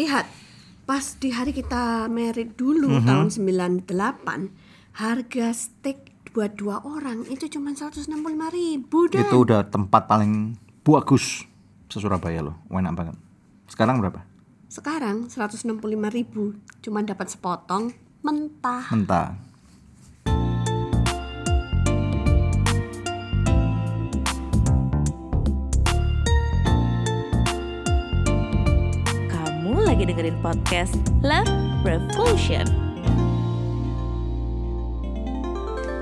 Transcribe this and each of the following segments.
Lihat, pas di hari kita merit dulu tahun 98, harga steak buat dua orang itu cuma 165 ribu dan Itu udah tempat paling bagus se Surabaya loh. Enak banget. Sekarang berapa? sekarang 165 ribu cuma dapat sepotong mentah. Mentah. Dengerin podcast Love Revolution.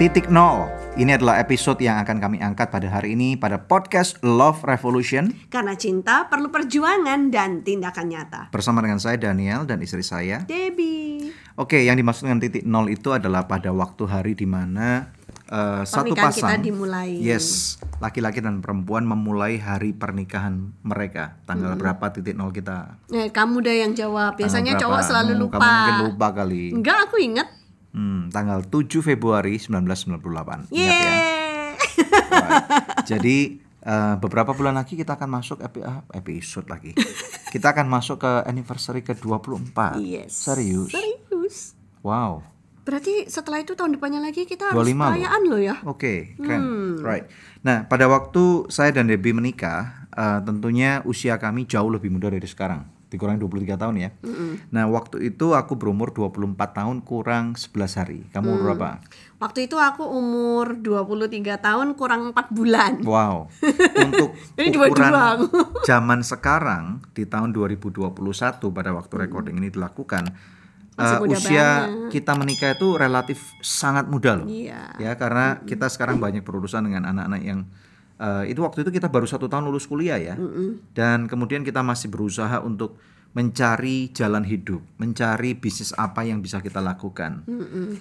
Titik nol. Ini adalah episode yang akan kami angkat pada hari ini pada podcast Love Revolution Karena cinta perlu perjuangan dan tindakan nyata. bersama dengan saya Daniel dan istri saya. Debbie, Oke, yang dimaksud dengan titik nol itu adalah pada waktu hari di mana eh, satu Pernikahan kita pasang, dimulai. yes, laki-laki dan perempuan memulai hari pernikahan mereka. Tanggal berapa titik nol kita? eh, kamu deh yang jawab. Biasanya cowok selalu Hmm, lupa. Kamu mungkin lupa kali. Enggak, aku inget. Hmm, tanggal 7 Februari 1998. Ingat ya. Yeay. Right. Jadi eh, beberapa bulan lagi kita akan masuk epi- ah, episode lagi. kita akan masuk ke anniversary ke-24. Yes. Serius. Serius. Wow. Berarti setelah itu tahun depannya lagi kita harus 25 loh. perayaan loh ya. Oke, keren. Right. Nah, pada waktu saya dan Debbie menikah, eh, tentunya usia kami jauh lebih muda dari sekarang. Dikurangi 23 tahun ya. Nah, waktu itu aku berumur 24 tahun kurang 11 hari. Kamu umur berapa? Waktu itu aku umur 23 tahun kurang 4 bulan. Wow. Untuk Ini ukuran dua-dua. zaman sekarang di tahun 2021 pada waktu recording ini dilakukan Masih muda usia banget. kita menikah itu relatif sangat muda loh. Iya. Ya karena kita sekarang banyak berurusan dengan anak-anak yang eh, itu waktu itu kita baru satu tahun lulus kuliah ya. Dan kemudian kita masih berusaha untuk mencari jalan hidup, mencari bisnis apa yang bisa kita lakukan.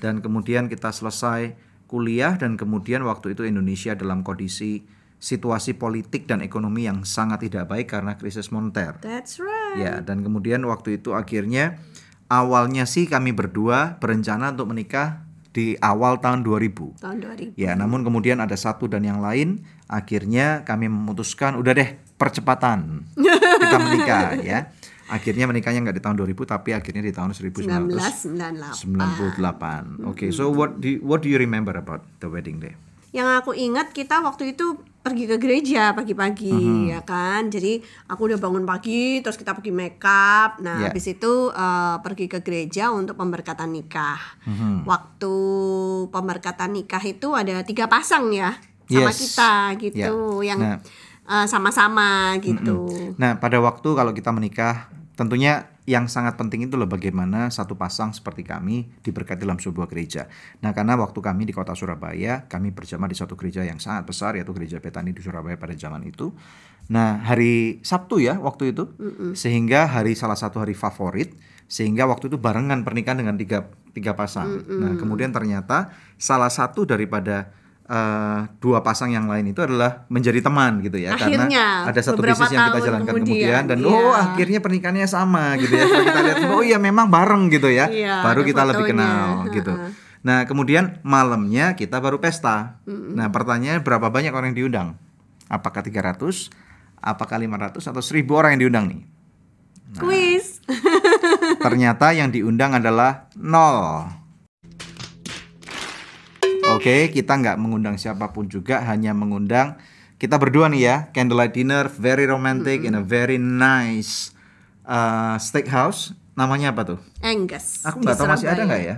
Dan kemudian kita selesai kuliah dan kemudian waktu itu Indonesia dalam kondisi situasi politik dan ekonomi yang sangat tidak baik karena krisis moneter. That's right. Ya, dan kemudian waktu itu akhirnya awalnya sih kami berdua berencana untuk menikah di awal tahun 2000. Tahun 2000. Ya, namun kemudian ada satu dan yang lain, akhirnya kami memutuskan udah deh percepatan kita menikah ya. Akhirnya menikahnya nggak di tahun 2000 tapi akhirnya di tahun 1998. 1998. Oke, so what do you, what do you remember about the wedding day? Yang aku ingat kita waktu itu pergi ke gereja pagi-pagi Mm-hmm. ya kan. Jadi aku udah bangun pagi terus kita pergi make up. Nah, Ya. habis itu eh, pergi ke gereja untuk pemberkatan nikah. Mm-hmm. Waktu pemberkatan nikah itu ada tiga pasang ya sama Yes. kita gitu Ya. yang Nah. eh, sama-sama gitu. Nah, pada waktu kalau kita menikah, tentunya yang sangat penting itu adalah bagaimana satu pasang seperti kami diberkati dalam sebuah gereja. Nah, karena waktu kami di kota Surabaya, kami berjamaah di satu gereja yang sangat besar, yaitu Gereja Betani di Surabaya pada zaman itu. Nah, hari Sabtu ya waktu itu, sehingga hari salah satu hari favorit, sehingga waktu itu barengan pernikahan dengan tiga, tiga pasang. Nah, kemudian ternyata salah satu daripada eh, dua pasang yang lain itu adalah menjadi teman gitu ya, Akhirnya, karena ada satu bisnis yang kita jalankan kemudian, kemudian, dan iya. oh akhirnya pernikahannya sama gitu ya. Setelah kita lihat oh iya memang bareng gitu ya. Iya, baru kita lebih fotonya. kenal gitu. Nah, kemudian malamnya kita baru pesta. Nah, pertanyaannya berapa banyak orang yang diundang? Apakah 300? Apakah 500 atau 1000 orang yang diundang nih? Quiz. Ternyata yang diundang adalah nol. Oke, kita nggak mengundang siapa pun juga, hanya mengundang kita berdua nih ya, candlelight dinner, very romantic in a very nice uh, steakhouse. Namanya apa tuh? Angus. Aku nggak tahu masih ada nggak ya?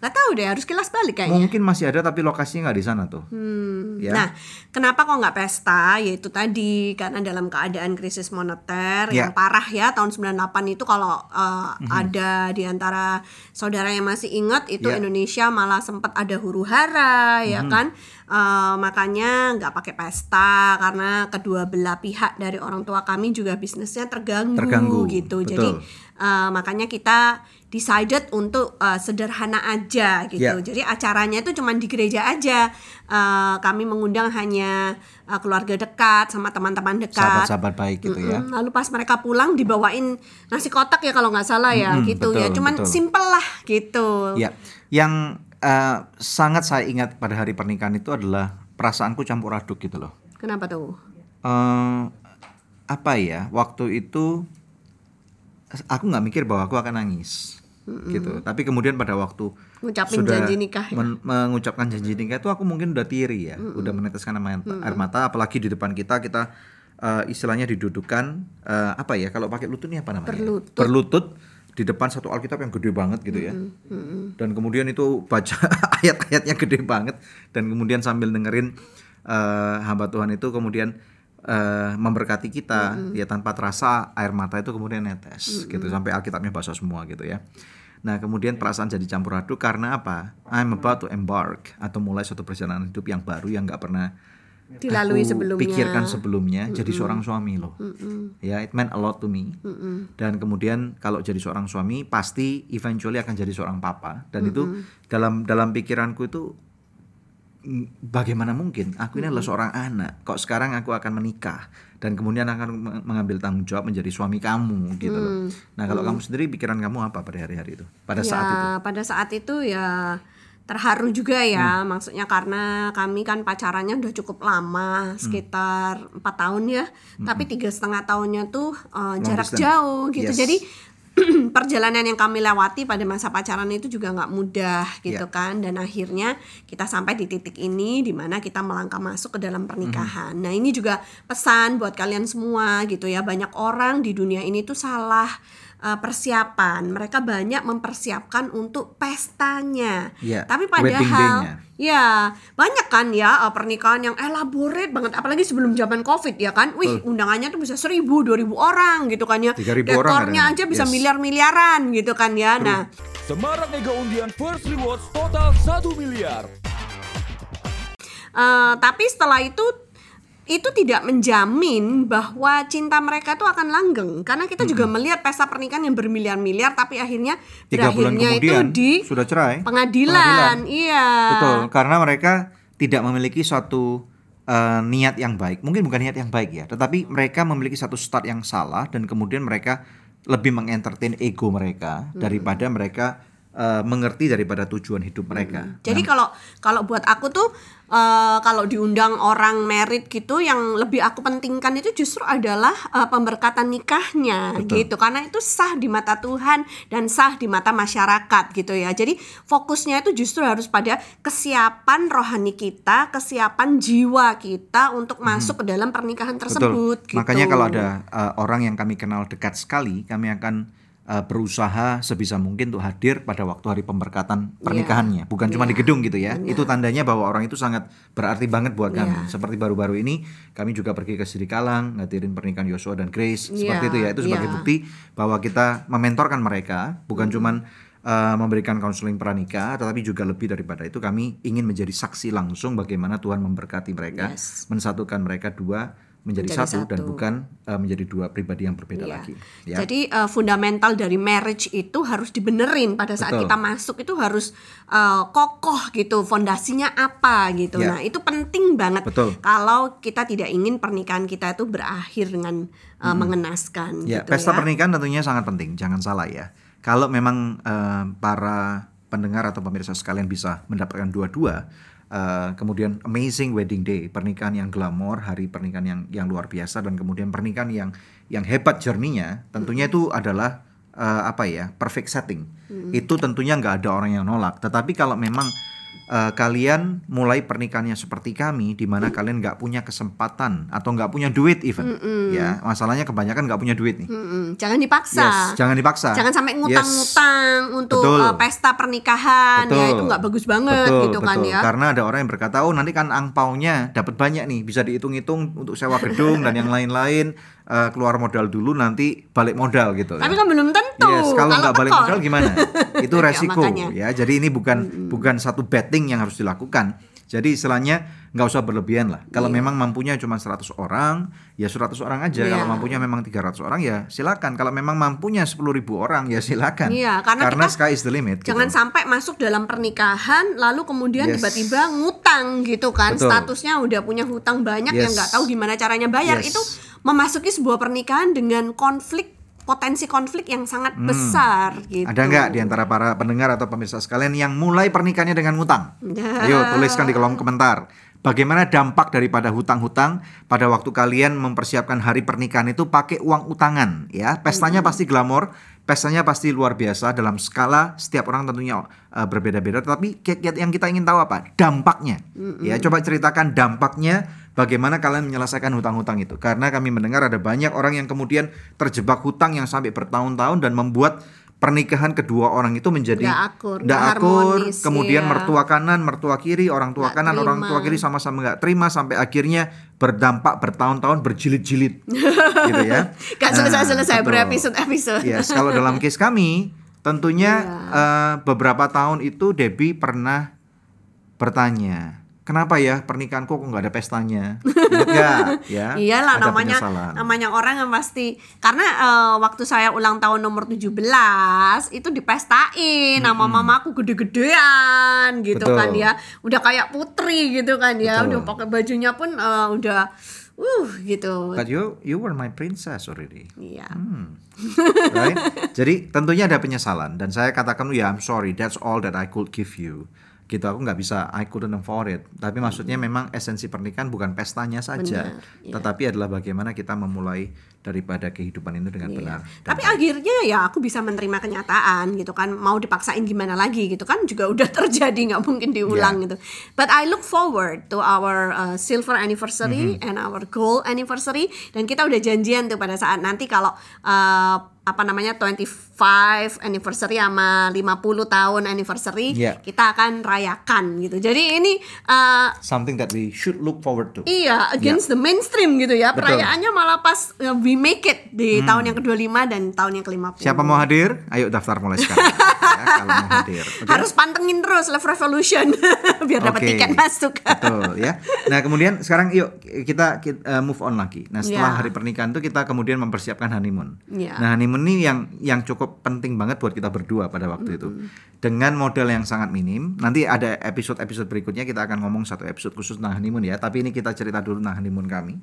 Nggak tahu deh, harus kilas balik kayaknya. Mungkin masih ada tapi lokasinya nggak di sana tuh. Hmm, Ya. Nah, kenapa kok nggak pesta? Yaitu tadi karena dalam keadaan krisis moneter Ya. yang parah ya tahun 98 itu kalau uh, ada di antara saudara yang masih ingat itu Ya. Indonesia malah sempat ada huru hara ya kan. Uh, makanya nggak pakai pesta karena kedua belah pihak dari orang tua kami juga bisnisnya terganggu, Terganggu, gitu. betul. Jadi uh, makanya kita decided untuk uh, sederhana aja gitu. Ya. Jadi acaranya itu cuma di gereja aja. Eh, kami mengundang hanya eh, keluarga dekat sama teman-teman dekat. Sahabat-sahabat baik gitu ya. Mm-mm. Lalu pas mereka pulang dibawain nasi kotak ya kalau nggak salah ya Mm-mm, gitu ya. betul, Cuman betul. simple lah gitu. Ya, yang eh, sangat saya ingat pada hari pernikahan itu adalah perasaanku campur aduk gitu loh. Kenapa tuh? eh apa ya waktu itu aku nggak mikir bahwa aku akan nangis gitu. Tapi kemudian pada waktu Ngucapin sudah janji nikah ya? men- mengucapkan janji nikah itu aku mungkin udah tiri ya udah meneteskan air mata, air mata. Apalagi di depan kita kita eh, istilahnya didudukan eh, apa ya kalau pakai lutut ini apa namanya? Berlutut. berlutut di depan satu alkitab yang gede banget gitu ya. Dan kemudian itu baca ayat-ayatnya gede banget. Dan kemudian sambil dengerin eh, hamba Tuhan itu kemudian eh, memberkati kita ya tanpa terasa air mata itu kemudian netes gitu. Sampai alkitabnya basah semua gitu ya nah kemudian perasaan jadi campur aduk karena apa? I'm about to embark atau mulai suatu perjalanan hidup yang baru yang nggak pernah Dilalui aku sebelumnya. pikirkan sebelumnya jadi seorang suami loh. Ya it meant a lot to me. Dan kemudian kalau jadi seorang suami pasti eventually akan jadi seorang papa. Dan itu dalam dalam pikiranku itu mm, bagaimana mungkin? Aku ini adalah seorang anak. Kok sekarang aku akan menikah? Dan kemudian akan meng- mengambil tanggung jawab menjadi suami kamu gitu loh. Nah kalau kamu sendiri pikiran kamu apa pada hari-hari itu? Pada saat itu? ya pada saat itu ya terharu juga ya. Hmm. maksudnya karena kami kan pacarannya udah cukup lama Hmm. sekitar empat tahun ya. Tapi tiga setengah tahunnya tuh uh, jarak distance. jauh gitu. Yes. jadi perjalanan yang kami lewati pada masa pacaran itu juga nggak mudah gitu Ya. kan dan akhirnya kita sampai di titik ini di mana kita melangkah masuk ke dalam pernikahan. Nah ini juga pesan buat kalian semua gitu ya banyak orang di dunia ini tuh salah uh, persiapan. Mereka banyak mempersiapkan untuk pestanya. Ya, Tapi padahal ya banyak kan ya uh, pernikahan yang elaborate banget apalagi sebelum zaman covid ya kan. Wih undangannya tuh bisa seribu dua ribu orang gitu kan ya. 3.000 orang Dekornya aja bisa Yes. miliar-miliaran gitu kan ya. Nah Semarak Mega Undian First Rewards total 1 miliar. Eh, tapi setelah itu itu tidak menjamin bahwa cinta mereka itu akan langgeng karena kita juga melihat pesta pernikahan yang bermiliar-miliar tapi akhirnya tiga bulan berakhirnya itu kemudian di sudah cerai pengadilan. Iya. Betul, karena mereka tidak memiliki suatu eh, niat yang baik. Mungkin bukan niat yang baik ya, tetapi mereka memiliki satu start yang salah dan kemudian mereka lebih mengentertain ego mereka daripada mereka eh, mengerti daripada tujuan hidup mereka. Jadi kalau kalau buat aku tuh eh, kalau diundang orang merit gitu yang lebih aku pentingkan itu justru adalah eh, pemberkatan nikahnya Betul. gitu karena itu sah di mata Tuhan dan sah di mata masyarakat gitu ya. Jadi fokusnya itu justru harus pada kesiapan rohani kita, kesiapan jiwa kita untuk masuk ke dalam pernikahan tersebut gitu. Makanya kalau ada uh, orang yang kami kenal dekat sekali, kami akan uh, berusaha sebisa mungkin untuk hadir pada waktu hari pemberkatan pernikahannya, bukan cuma di gedung gitu ya. Itu tandanya bahwa orang itu sangat berarti banget buat kami. Iya. Seperti baru-baru ini kami juga pergi ke Sirikalang ngadirin pernikahan Yosua dan Grace Iya, seperti itu ya. Itu sebagai iya. bukti bahwa kita mementorkan mereka, bukan cuman uh, memberikan konseling pranikah, tetapi juga lebih daripada itu kami ingin menjadi saksi langsung bagaimana Tuhan memberkati mereka, Yes. mensatukan mereka dua menjadi, Menjadi satu, dan satu. bukan uh, menjadi dua pribadi yang berbeda Iya. lagi. Ya. Jadi uh, fundamental dari marriage itu harus dibenerin pada saat Betul. kita masuk itu harus uh, kokoh gitu, fondasinya apa gitu. Iya. Nah, itu penting banget Betul. kalau kita tidak ingin pernikahan kita itu berakhir dengan uh, mengenaskan Ya, gitu pesta ya. pernikahan tentunya sangat penting, jangan salah ya. Kalau memang eh, para pendengar atau pemirsa sekalian bisa mendapatkan dua-dua, eh, kemudian amazing wedding day, pernikahan yang glamor, hari pernikahan yang yang luar biasa dan kemudian pernikahan yang yang hebat journey-nya, tentunya itu adalah eh, apa ya, perfect setting. Itu tentunya nggak ada orang yang nolak. Tetapi kalau memang eh, kalian mulai pernikahannya seperti kami, di mana kalian nggak punya kesempatan atau nggak punya duit even, ya masalahnya kebanyakan nggak punya duit nih. Mm-mm, jangan dipaksa. Yes, jangan dipaksa. Jangan sampai Yes. ngutang-ngutang untuk Betul. uh, pesta pernikahan ya Betul. itu nggak bagus banget betul, gitu kan betul. ya. Karena ada orang yang berkata, oh nanti kan angpaunya dapat banyak nih, bisa dihitung-hitung untuk sewa gedung dan yang lain-lain eh, keluar modal dulu nanti balik modal gitu. Tapi ya. kan belum tentu. Yes, kalau nggak balik modal gimana? Itu Ya, resiko ya. Jadi ini bukan bukan satu betting yang harus dilakukan. Jadi istilahnya nggak usah berlebihan lah. Kalau memang mampunya cuma 100 orang, ya 100 orang aja. Iya. Kalau mampunya memang 300 orang ya silakan. Kalau memang mampunya 10.000 orang ya silakan. Iya, karena kita sky is the limit. Jangan gitu. sampai masuk dalam pernikahan lalu kemudian Yes. tiba-tiba ngutang gitu kan. Betul. Statusnya udah punya hutang banyak yang Yes. nggak tahu gimana caranya bayar. Yes. Itu memasuki sebuah pernikahan dengan konflik potensi konflik yang sangat besar gitu. Hmm. Ada nggak di antara para pendengar atau pemirsa sekalian yang mulai pernikahannya dengan ngutang? Ya. Ayo tuliskan di kolom komentar. bagaimana dampak daripada hutang-hutang pada waktu kalian mempersiapkan hari pernikahan itu pakai uang utangan ya. Pestanya pasti glamor, pestanya pasti luar biasa dalam skala setiap orang tentunya uh, berbeda-beda tapi yang kita ingin tahu apa? Dampaknya. Ya, coba ceritakan dampaknya bagaimana kalian menyelesaikan hutang-hutang itu. Karena kami mendengar ada banyak orang yang kemudian terjebak hutang yang sampai bertahun-tahun dan membuat pernikahan kedua orang itu menjadi Nggak akur, nggak akur, harmonis, kemudian iya. mertua kanan, mertua kiri, orang tua Nggak kanan, orang terima. tua kiri sama-sama nggak terima sampai akhirnya berdampak bertahun-tahun berjilid-jilid, gitu ya. Gak selesai-selesai betul. berepisode-episode. Yes, kalau dalam case kami, tentunya Iya. eh, beberapa tahun itu Debbie pernah bertanya, kenapa ya pernikahanku kok nggak ada pestanya? Ingat nggak? Ya, Iyalah ada namanya penyesalan. namanya orang yang pasti karena eh, waktu saya ulang tahun nomor 17 itu dipestain sama mamaku gede-gedean gitu Betul. kan ya. Udah kayak putri gitu kan ya. Betul. Udah pakai bajunya pun eh, udah uh gitu. But you you were my princess already. Iya. right? Jadi tentunya ada penyesalan dan saya katakan ya I'm sorry that's all that I could give you. Gitu aku nggak bisa I couldn't afford it. Tapi maksudnya memang esensi pernikahan bukan pestanya saja, Benar, iya. tetapi adalah bagaimana kita memulai daripada kehidupan itu dengan benar. Iya. Tapi baik. akhirnya ya aku bisa menerima kenyataan gitu kan mau dipaksain gimana lagi gitu kan juga udah terjadi nggak mungkin diulang Yeah. gitu. But I look forward to our uh, silver anniversary Mm-hmm. and our gold anniversary dan kita udah janjian tuh pada saat nanti kalau uh, apa namanya 25 anniversary sama 50 tahun anniversary Yeah. kita akan rayakan gitu. Jadi ini uh, something that we should look forward to. Iya, against the mainstream gitu ya. Betul. Hmm. Perayaannya malah pas uh, we make it di tahun yang ke-25 dan tahun yang ke-50. Siapa mau hadir? Ayo daftar mulai sekarang. ya, kalau mau hadir. Oke? Harus pantengin terus Love Revolution biar dapat Oke, tiket masuk. Betul ya. Nah kemudian sekarang yuk kita, kita, uh, move on lagi. Nah setelah Ya. hari pernikahan itu kita kemudian mempersiapkan honeymoon. Ya. Nah honeymoon ini yang yang cukup penting banget buat kita berdua pada waktu itu. Dengan modal yang sangat minim. Nanti ada episode-episode berikutnya kita akan ngomong satu episode khusus tentang honeymoon ya. Tapi ini kita cerita dulu tentang honeymoon kami.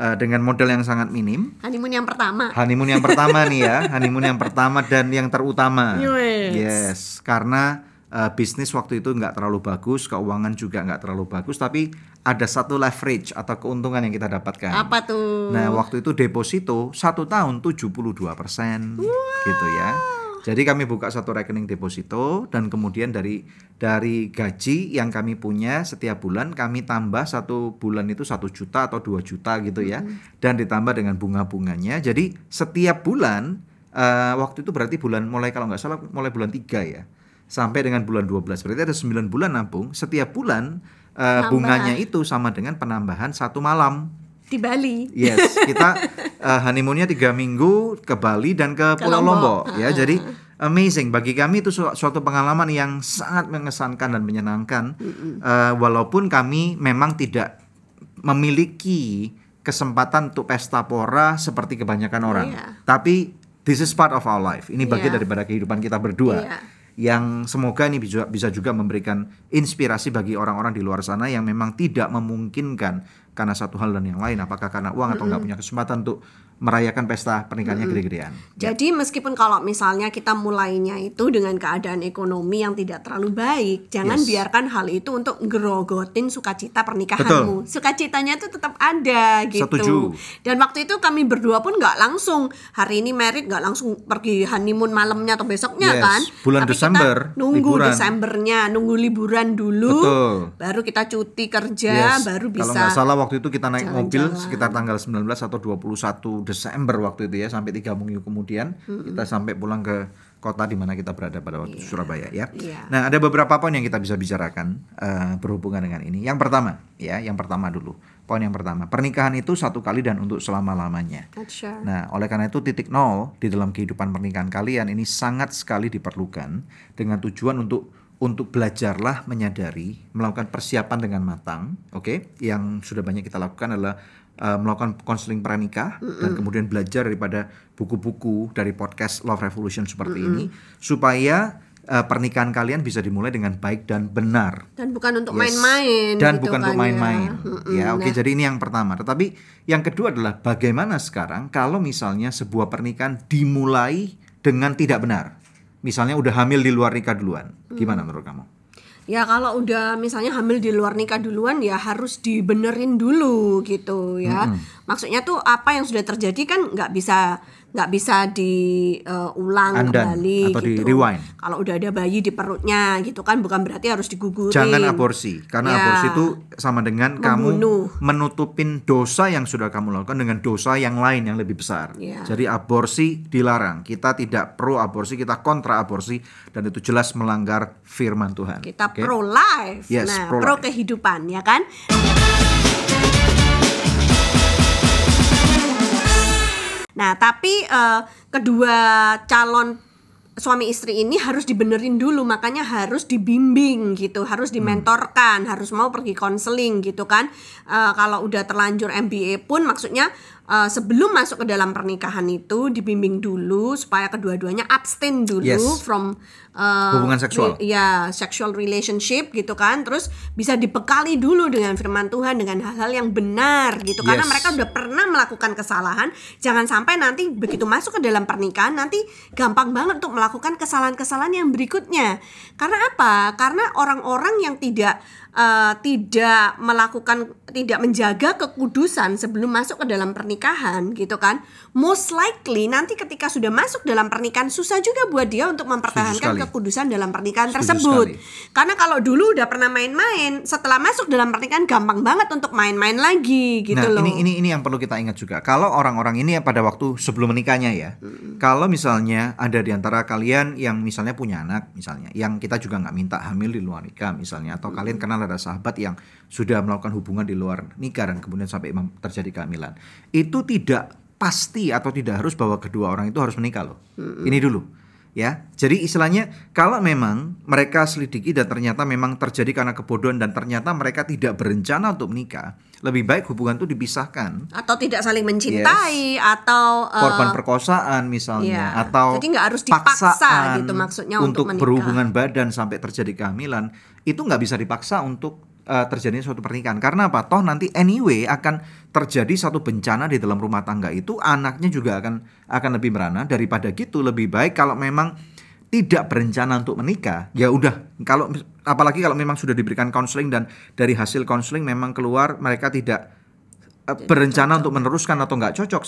Uh, dengan modal yang sangat minim. Honeymoon yang pertama. Honeymoon yang pertama nih ya, honeymoon yang pertama dan yang terutama. Yes. Yes, karena uh, bisnis waktu itu nggak terlalu bagus, keuangan juga nggak terlalu bagus, tapi ada satu leverage atau keuntungan yang kita dapatkan. Apa tuh? Nah, waktu itu deposito satu tahun 72 persen, gitu ya. Jadi kami buka satu rekening deposito dan kemudian dari dari gaji yang kami punya setiap bulan kami tambah satu bulan itu satu juta atau dua juta gitu ya, dan ditambah dengan bunga-bunganya. Jadi setiap bulan eh, waktu itu berarti bulan mulai kalau nggak salah mulai bulan 3 ya. Sampai dengan bulan 12 berarti ada 9 bulan nabung setiap bulan eh, Nambah. bunganya itu sama dengan penambahan satu malam Di Bali. Yes, kita uh, honeymoonnya tiga minggu ke Bali dan ke, Ke Pulau Lombok. Lombok. Ya, jadi amazing bagi kami itu su- suatu pengalaman yang sangat mengesankan dan menyenangkan. Uh, walaupun kami memang tidak memiliki kesempatan untuk pesta pora seperti kebanyakan orang, Iya. tapi this is part of our life. Ini bagian Iya. daripada kehidupan kita berdua. Iya. Yang semoga ini bisa, bisa juga memberikan inspirasi bagi orang-orang di luar sana yang memang tidak memungkinkan karena satu hal dan yang lain, apakah karena uang atau nggak punya kesempatan untuk merayakan pesta pernikahannya gede-gedean. Jadi meskipun kalau misalnya kita mulainya itu dengan keadaan ekonomi yang tidak terlalu baik, jangan Yes. biarkan hal itu untuk ngerogotin sukacita pernikahanmu. Sukacitanya itu tetap ada gitu. Setuju. Dan waktu itu kami berdua pun nggak langsung hari ini merit nggak langsung pergi honeymoon malamnya atau besoknya Yes, kan. bulan Tapi Desember, kita nunggu liburan. Desembernya, nunggu liburan dulu. Betul. Baru kita cuti kerja, Yes, baru bisa Kalau nggak salah waktu itu kita naik mobil jalan-jalan. sekitar tanggal 19 atau 21 Desember waktu itu ya sampai tiga minggu kemudian kita sampai pulang ke kota di mana kita berada pada waktu itu, Surabaya ya. Iya. Nah, ada beberapa poin yang kita bisa bicarakan eh, berhubungan dengan ini. Yang pertama, ya, yang pertama dulu. Poin yang pertama, pernikahan itu satu kali dan untuk selama-lamanya. Not sure. Nah, oleh karena itu titik nol di dalam kehidupan pernikahan kalian ini sangat sekali diperlukan dengan tujuan untuk untuk belajarlah menyadari, melakukan persiapan dengan matang, oke? Yang sudah banyak kita lakukan adalah uh, melakukan konseling pranikah dan kemudian belajar daripada buku-buku dari podcast Love Revolution seperti ini supaya uh, pernikahan kalian bisa dimulai dengan baik dan benar. Dan bukan untuk Yes. main-main dan gitu bukan kan untuk ya. main-main. Mm-mm. ya oke Nah, jadi ini yang pertama. Tetapi yang kedua adalah bagaimana sekarang kalau misalnya sebuah pernikahan dimulai dengan tidak benar? Misalnya udah hamil di luar nikah duluan. Gimana menurut kamu Ya kalau udah misalnya hamil di luar nikah duluan ya harus dibenerin dulu gitu ya. Maksudnya tuh apa yang sudah terjadi kan nggak bisa nggak bisa diulang Undan kembali atau gitu. di-rewind. Kalau udah ada bayi di perutnya gitu kan bukan berarti harus digugurin. Jangan aborsi karena Ya. aborsi itu sama dengan Membunuh. kamu menutupin dosa yang sudah kamu lakukan dengan dosa yang lain yang lebih besar. Ya. Jadi aborsi dilarang. Kita tidak pro aborsi, kita kontra aborsi dan itu jelas melanggar firman Tuhan. Kita Oke? pro life. Yes, nah, pro pro life. kehidupan ya kan? Nah, tapi eh, kedua calon suami istri ini harus dibenerin dulu, makanya harus dibimbing gitu, harus dimentorkan, harus mau pergi konseling gitu kan. Eh, kalau udah terlanjur MBA pun maksudnya eh, sebelum masuk ke dalam pernikahan itu dibimbing dulu supaya kedua-duanya abstain dulu Yes. from eh, Hubungan seksual. re- ya sexual relationship gitu kan terus bisa dibekali dulu dengan firman Tuhan dengan hal-hal yang benar gitu karena Yes. mereka udah pernah melakukan kesalahan jangan sampai nanti begitu masuk ke dalam pernikahan nanti gampang banget untuk melakukan kesalahan-kesalahan yang berikutnya karena apa karena orang-orang yang tidak eh, tidak melakukan tidak menjaga kekudusan sebelum masuk ke dalam pernikahan gitu kan most likely nanti ketika sudah masuk dalam pernikahan susah juga buat dia untuk mempertahankan kekudusan dalam pernikahan Setuju tersebut. sekali. Karena kalau dulu udah pernah main-main, setelah masuk dalam pernikahan gampang banget untuk main-main lagi gitu nah, loh. ini ini ini yang perlu kita ingat juga. Kalau orang-orang ini ya pada waktu sebelum menikahnya ya, kalau misalnya ada di antara kalian yang misalnya punya anak, misalnya, yang kita juga nggak minta hamil di luar nikah, misalnya, atau kalian kenal ada sahabat yang sudah melakukan hubungan di luar nikah dan kemudian sampai terjadi kehamilan, itu tidak pasti atau tidak harus bahwa kedua orang itu harus menikah loh. Ini dulu ya. Jadi istilahnya kalau memang mereka selidiki dan ternyata memang terjadi karena kebodohan dan ternyata mereka tidak berencana untuk menikah, lebih baik hubungan itu dipisahkan. atau tidak saling mencintai atau eh, Korban perkosaan misalnya iya. atau Jadi nggak harus dipaksa gitu maksudnya untuk untuk menikah. berhubungan badan sampai terjadi kehamilan itu nggak bisa dipaksa untuk eh, terjadinya suatu pernikahan karena apa? Toh nanti anyway akan terjadi satu bencana di dalam rumah tangga itu anaknya juga akan akan lebih merana. Daripada gitu lebih baik kalau memang tidak berencana untuk menikah ya udah. Kalau apalagi kalau memang sudah diberikan konseling dan dari hasil konseling memang keluar mereka tidak eh, berencana untuk meneruskan atau nggak cocok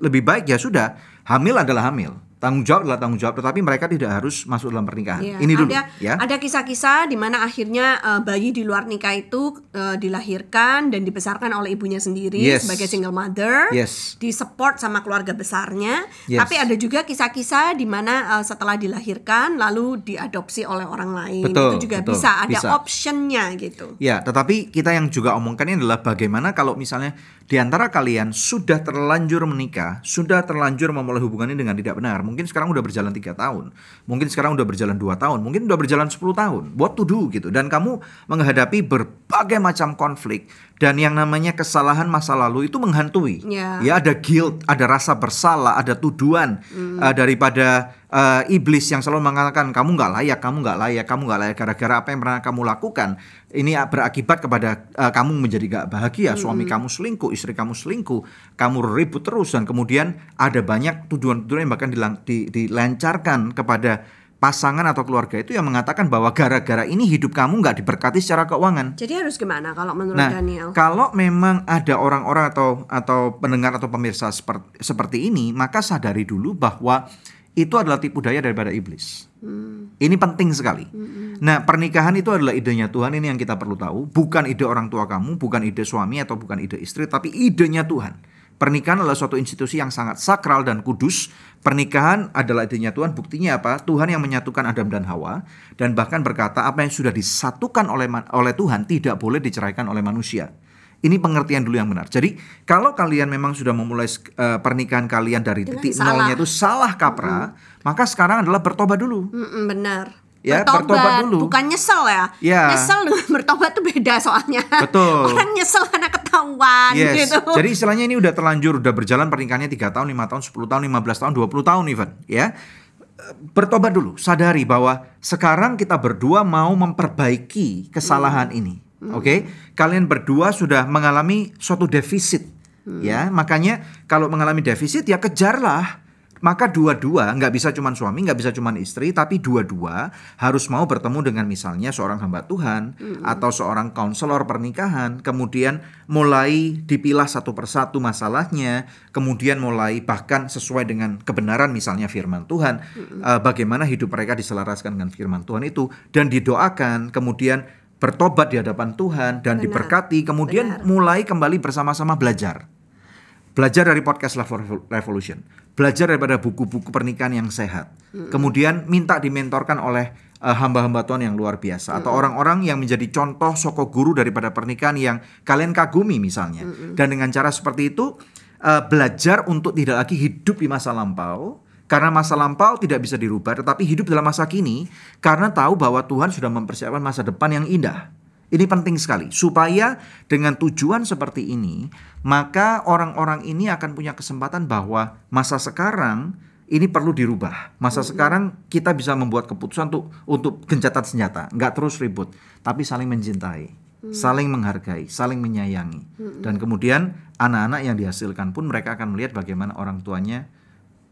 lebih baik ya sudah hamil adalah hamil tanggung jawab adalah tanggung jawab tetapi mereka tidak harus masuk dalam pernikahan Iya, ini dulu ada, ya Ada kisah-kisah di mana akhirnya eh, bayi di luar nikah itu eh, dilahirkan dan dibesarkan oleh ibunya sendiri Yes. sebagai single mother, Yes. disupport sama keluarga besarnya. Yes. Tapi ada juga kisah-kisah di mana eh, setelah dilahirkan lalu diadopsi oleh orang lain. Betul, itu juga betul, bisa ada bisa. optionnya gitu. Ya, tetapi kita yang juga omongkan ini adalah bagaimana kalau misalnya di antara kalian sudah terlanjur menikah, sudah terlanjur memulai hubungan ini dengan tidak benar. Mungkin sekarang udah berjalan tiga tahun, mungkin sekarang udah berjalan dua tahun, mungkin udah berjalan 10 tahun. What to do gitu. Dan kamu menghadapi berbagai macam konflik dan yang namanya kesalahan masa lalu itu menghantui. Ya. Ya ada guilt, ada rasa bersalah, ada tuduhan eh, daripada eh, iblis yang selalu mengatakan kamu nggak layak, kamu nggak layak, kamu nggak layak gara-gara apa yang pernah kamu lakukan. Ini berakibat kepada eh, kamu menjadi gak bahagia, suami kamu selingkuh, istri kamu selingkuh, kamu ribut terus dan kemudian ada banyak tuduhan-tuduhan yang bahkan dilang- di- dilancarkan kepada pasangan atau keluarga itu yang mengatakan bahwa gara-gara ini hidup kamu nggak diberkati secara keuangan. Jadi harus gimana kalau menurut Nah, Daniel? kalau memang ada orang-orang atau atau pendengar atau pemirsa seperti, seperti ini, maka sadari dulu bahwa itu adalah tipu daya daripada iblis. Ini penting sekali. Nah, pernikahan itu adalah idenya Tuhan. Ini yang kita perlu tahu. Bukan ide orang tua kamu, bukan ide suami atau bukan ide istri, tapi idenya Tuhan. Pernikahan adalah suatu institusi yang sangat sakral dan kudus. Pernikahan adalah idenya Tuhan. Buktinya apa? Tuhan yang menyatukan Adam dan Hawa dan bahkan berkata apa yang sudah disatukan oleh oleh Tuhan tidak boleh diceraikan oleh manusia. Ini pengertian dulu yang benar. Jadi kalau kalian memang sudah memulai eh, pernikahan kalian dari Dengan titik salah. nolnya itu salah kaprah, maka sekarang adalah bertobat dulu. Mm-mm, benar. Ya, bertobat dulu. bukan nyesel ya. Ya. Nyesel dengan bertobat tuh beda soalnya. Betul. Orang nyesel karena ketahuan Yes. gitu. Jadi istilahnya ini udah terlanjur, udah berjalan pernikahannya 3 tahun, 5 tahun, 10 tahun, 15 tahun, 20 tahun even, ya. Bertobat dulu, sadari bahwa sekarang kita berdua mau memperbaiki kesalahan ini. Oke? Kalian berdua sudah mengalami suatu defisit, ya. Makanya kalau mengalami defisit ya kejarlah maka dua-dua nggak bisa cuman suami, nggak bisa cuman istri, tapi dua-dua harus mau bertemu dengan misalnya seorang hamba Tuhan atau seorang konselor pernikahan, kemudian mulai dipilah satu persatu masalahnya, kemudian mulai bahkan sesuai dengan kebenaran misalnya firman Tuhan, eh, bagaimana hidup mereka diselaraskan dengan firman Tuhan itu dan didoakan, kemudian bertobat di hadapan Tuhan dan Benar. diberkati, kemudian Benar. mulai kembali bersama-sama belajar. Belajar dari podcast Love Revo- Revolution, belajar daripada buku-buku pernikahan yang sehat. Kemudian minta dimentorkan oleh eh, hamba-hamba Tuhan yang luar biasa atau orang-orang yang menjadi contoh soko guru daripada pernikahan yang kalian kagumi misalnya. Dan dengan cara seperti itu eh, belajar untuk tidak lagi hidup di masa lampau karena masa lampau tidak bisa dirubah tetapi hidup dalam masa kini karena tahu bahwa Tuhan sudah mempersiapkan masa depan yang indah. Ini penting sekali. Supaya dengan tujuan seperti ini, maka orang-orang ini akan punya kesempatan bahwa masa sekarang ini perlu dirubah. Masa sekarang kita bisa membuat keputusan untuk untuk gencatan senjata, nggak terus ribut, tapi saling mencintai, saling menghargai, saling menyayangi. Dan kemudian anak-anak yang dihasilkan pun mereka akan melihat bagaimana orang tuanya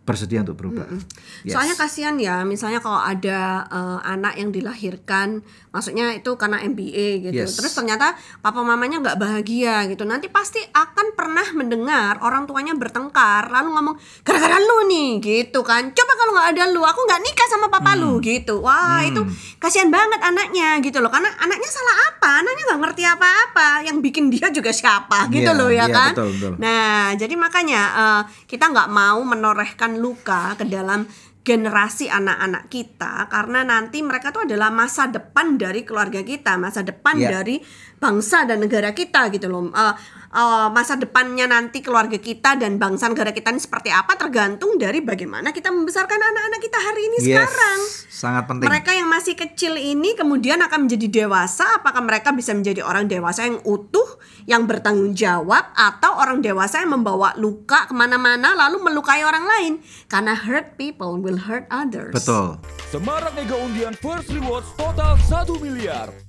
bersedia untuk berubah. Yes. Soalnya kasihan ya, misalnya kalau ada eh, anak yang dilahirkan, maksudnya itu karena MBA gitu, Yes. terus ternyata papa mamanya nggak bahagia gitu, nanti pasti akan pernah mendengar orang tuanya bertengkar, lalu ngomong gara-gara lu nih gitu kan, coba kalau nggak ada lu, aku nggak nikah sama papa lu Hmm. gitu, wah itu kasihan banget anaknya gitu loh, karena anaknya salah apa, anaknya nggak ngerti apa-apa, yang bikin dia juga siapa gitu Iya, loh ya iya, kan. betul, betul. Nah, jadi makanya eh, kita nggak mau menorehkan luka ke dalam generasi anak-anak kita karena nanti mereka tuh adalah masa depan dari keluarga kita, masa depan Iya. dari bangsa dan negara kita gitu loh. Eh, eh, masa depannya nanti keluarga kita dan bangsa negara kita ini seperti apa tergantung dari bagaimana kita membesarkan anak-anak kita hari ini Yes, sekarang. sangat penting. Mereka yang masih kecil ini kemudian akan menjadi dewasa, apakah mereka bisa menjadi orang dewasa yang utuh, yang bertanggung jawab, atau orang dewasa yang membawa luka ke mana-mana lalu melukai orang lain? Karena hurt people will hurt others. Betul. Semarak Mega Undian First Rewards total 1 miliar.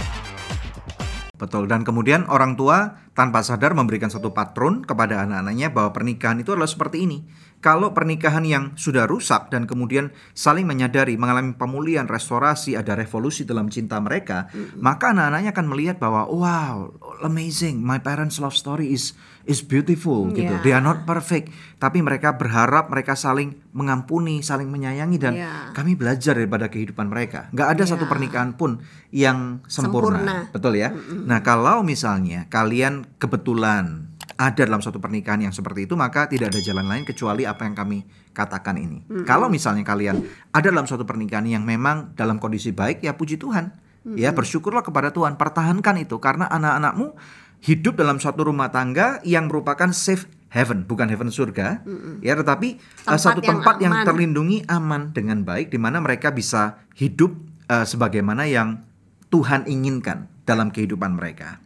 Betul dan kemudian orang tua tanpa sadar memberikan satu patron kepada anak-anaknya bahwa pernikahan itu adalah seperti ini. Kalau pernikahan yang sudah rusak dan kemudian saling menyadari mengalami pemulihan, restorasi, ada revolusi dalam cinta mereka, maka anak-anaknya akan melihat bahwa wow, amazing, my parents love story is is beautiful gitu. Yeah. They are not perfect, tapi mereka berharap mereka saling mengampuni, saling menyayangi dan Yeah. kami belajar daripada kehidupan mereka. Nggak ada satu Yeah. pernikahan pun yang sempurna. Sempurna. Betul ya. Nah, kalau misalnya kalian kebetulan ada dalam suatu pernikahan yang seperti itu, maka tidak ada jalan lain kecuali apa yang kami katakan ini. Kalau misalnya kalian ada dalam suatu pernikahan yang memang dalam kondisi baik, ya puji Tuhan. Ya, bersyukurlah kepada Tuhan, pertahankan itu karena anak-anakmu hidup dalam suatu rumah tangga yang merupakan safe heaven, bukan heaven surga, ya, tetapi uh, Tempat satu yang tempat yang, aman. terlindungi aman dengan baik, di mana mereka bisa hidup uh, sebagaimana yang Tuhan inginkan dalam kehidupan mereka.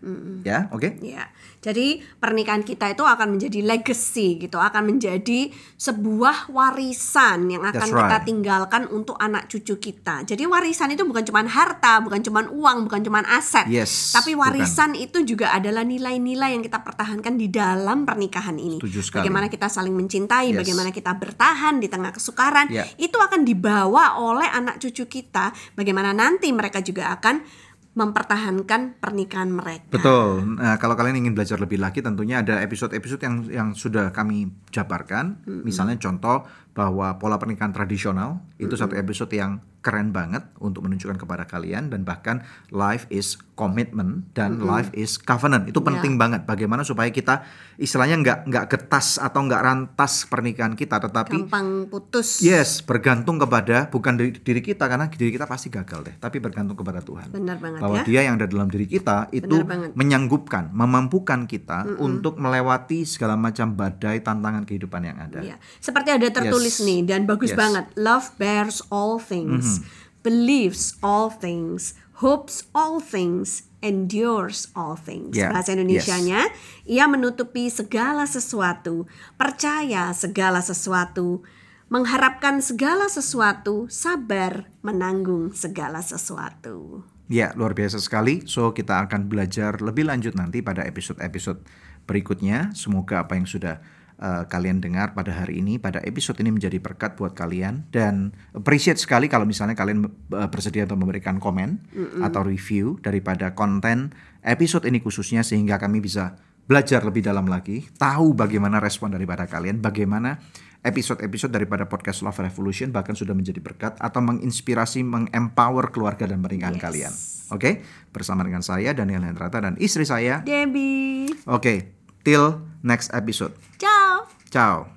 Ya, oke? Ya, jadi pernikahan kita itu akan menjadi legacy gitu, akan menjadi sebuah warisan yang akan That's kita right. tinggalkan untuk anak cucu kita. Jadi warisan itu bukan cuma harta, bukan cuma uang, bukan cuma aset, Yes, tapi bukan. warisan itu juga adalah nilai-nilai yang kita pertahankan di dalam pernikahan ini. Bagaimana kita saling mencintai, Yes. bagaimana kita bertahan di tengah kesukaran, Ya. itu akan dibawa oleh anak cucu kita. Bagaimana nanti mereka juga akan mempertahankan pernikahan mereka. Betul. Nah, kalau kalian ingin belajar lebih lagi, tentunya ada episode-episode yang yang sudah kami jabarkan. Misalnya contoh bahwa pola pernikahan tradisional itu satu episode yang keren banget untuk menunjukkan kepada kalian dan bahkan life is commitment dan life is covenant itu penting banget. Bagaimana supaya kita istilahnya nggak nggak getas atau nggak rantas pernikahan kita, tetapi gampang putus. Yes, bergantung kepada bukan diri, diri kita karena diri kita pasti gagal deh, tapi bergantung kepada Tuhan. Benar banget Bahwa ya. Dia yang ada dalam diri kita itu menyanggupkan, memampukan kita untuk melewati segala macam badai tantangan kehidupan yang ada. Iya. Seperti ada tertulis Yes. nih dan bagus Yes. Banget. Love bears all things, believes all things, hopes all things, endures all things. Yeah. Bahasa Indonesianya, ia menutupi segala sesuatu, percaya segala sesuatu, mengharapkan segala sesuatu, sabar menanggung segala sesuatu. Ya, luar biasa sekali. So, kita akan belajar lebih lanjut nanti pada episode-episode berikutnya. Semoga apa yang sudah eh, kalian dengar pada hari ini, pada episode ini menjadi berkat buat kalian dan appreciate sekali kalau misalnya kalian eh, bersedia untuk memberikan komen atau review daripada konten episode ini khususnya sehingga kami bisa belajar lebih dalam lagi, tahu bagaimana respon daripada kalian, bagaimana episode-episode daripada podcast Love Revolution bahkan sudah menjadi berkat atau menginspirasi, mengempower keluarga dan pernikahan kalian. Oke, bersama dengan saya Daniel Hendrata dan istri saya. Debbie. Oke, till next episode. Ciao. Ciao.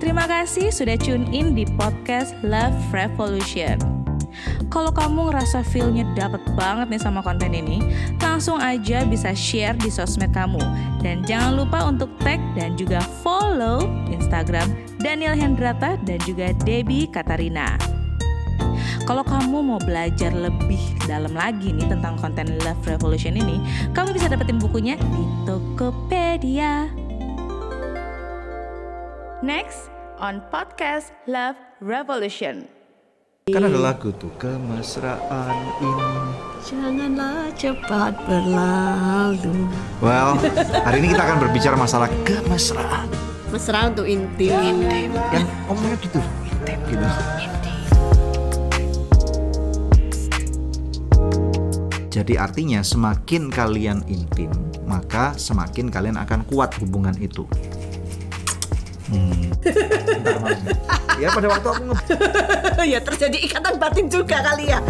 Terima kasih sudah tune in di podcast Love Revolution. Kalau kamu ngerasa feel-nya dapet banget nih sama konten ini, langsung aja bisa share di sosmed kamu. Dan jangan lupa untuk tag dan juga follow Instagram Daniel Hendrata dan juga Debbie Katarina. Kalau kamu mau belajar lebih dalam lagi nih tentang konten Love Revolution ini, kamu bisa dapetin bukunya di Tokopedia. Next on podcast Love Revolution. Kan ada lagu tuh kemesraan ini. Janganlah cepat berlalu. Well, hari ini kita akan berbicara masalah kemesraan. Mesra untuk intim. Yang ngomongnya gitu, intim gitu. Jadi artinya semakin kalian intim, maka semakin kalian akan kuat hubungan itu. Hmm. Ya pada waktu aku nge ya terjadi ikatan batin juga kali ya.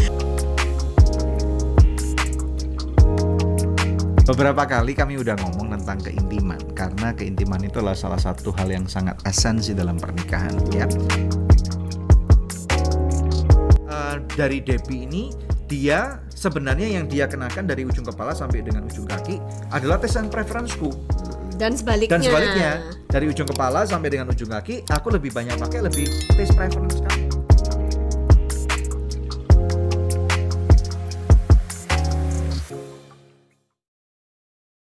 Beberapa kali kami udah ngomong tentang keintiman karena keintiman itu adalah salah satu hal yang sangat esensi dalam pernikahan ya. Eh, dari Debbie ini dia sebenarnya yang dia kenakan dari ujung kepala sampai dengan ujung kaki adalah tes and preferenceku Dan sebaliknya. dan sebaliknya dari ujung kepala sampai dengan ujung kaki aku lebih banyak pakai lebih taste preference kamu.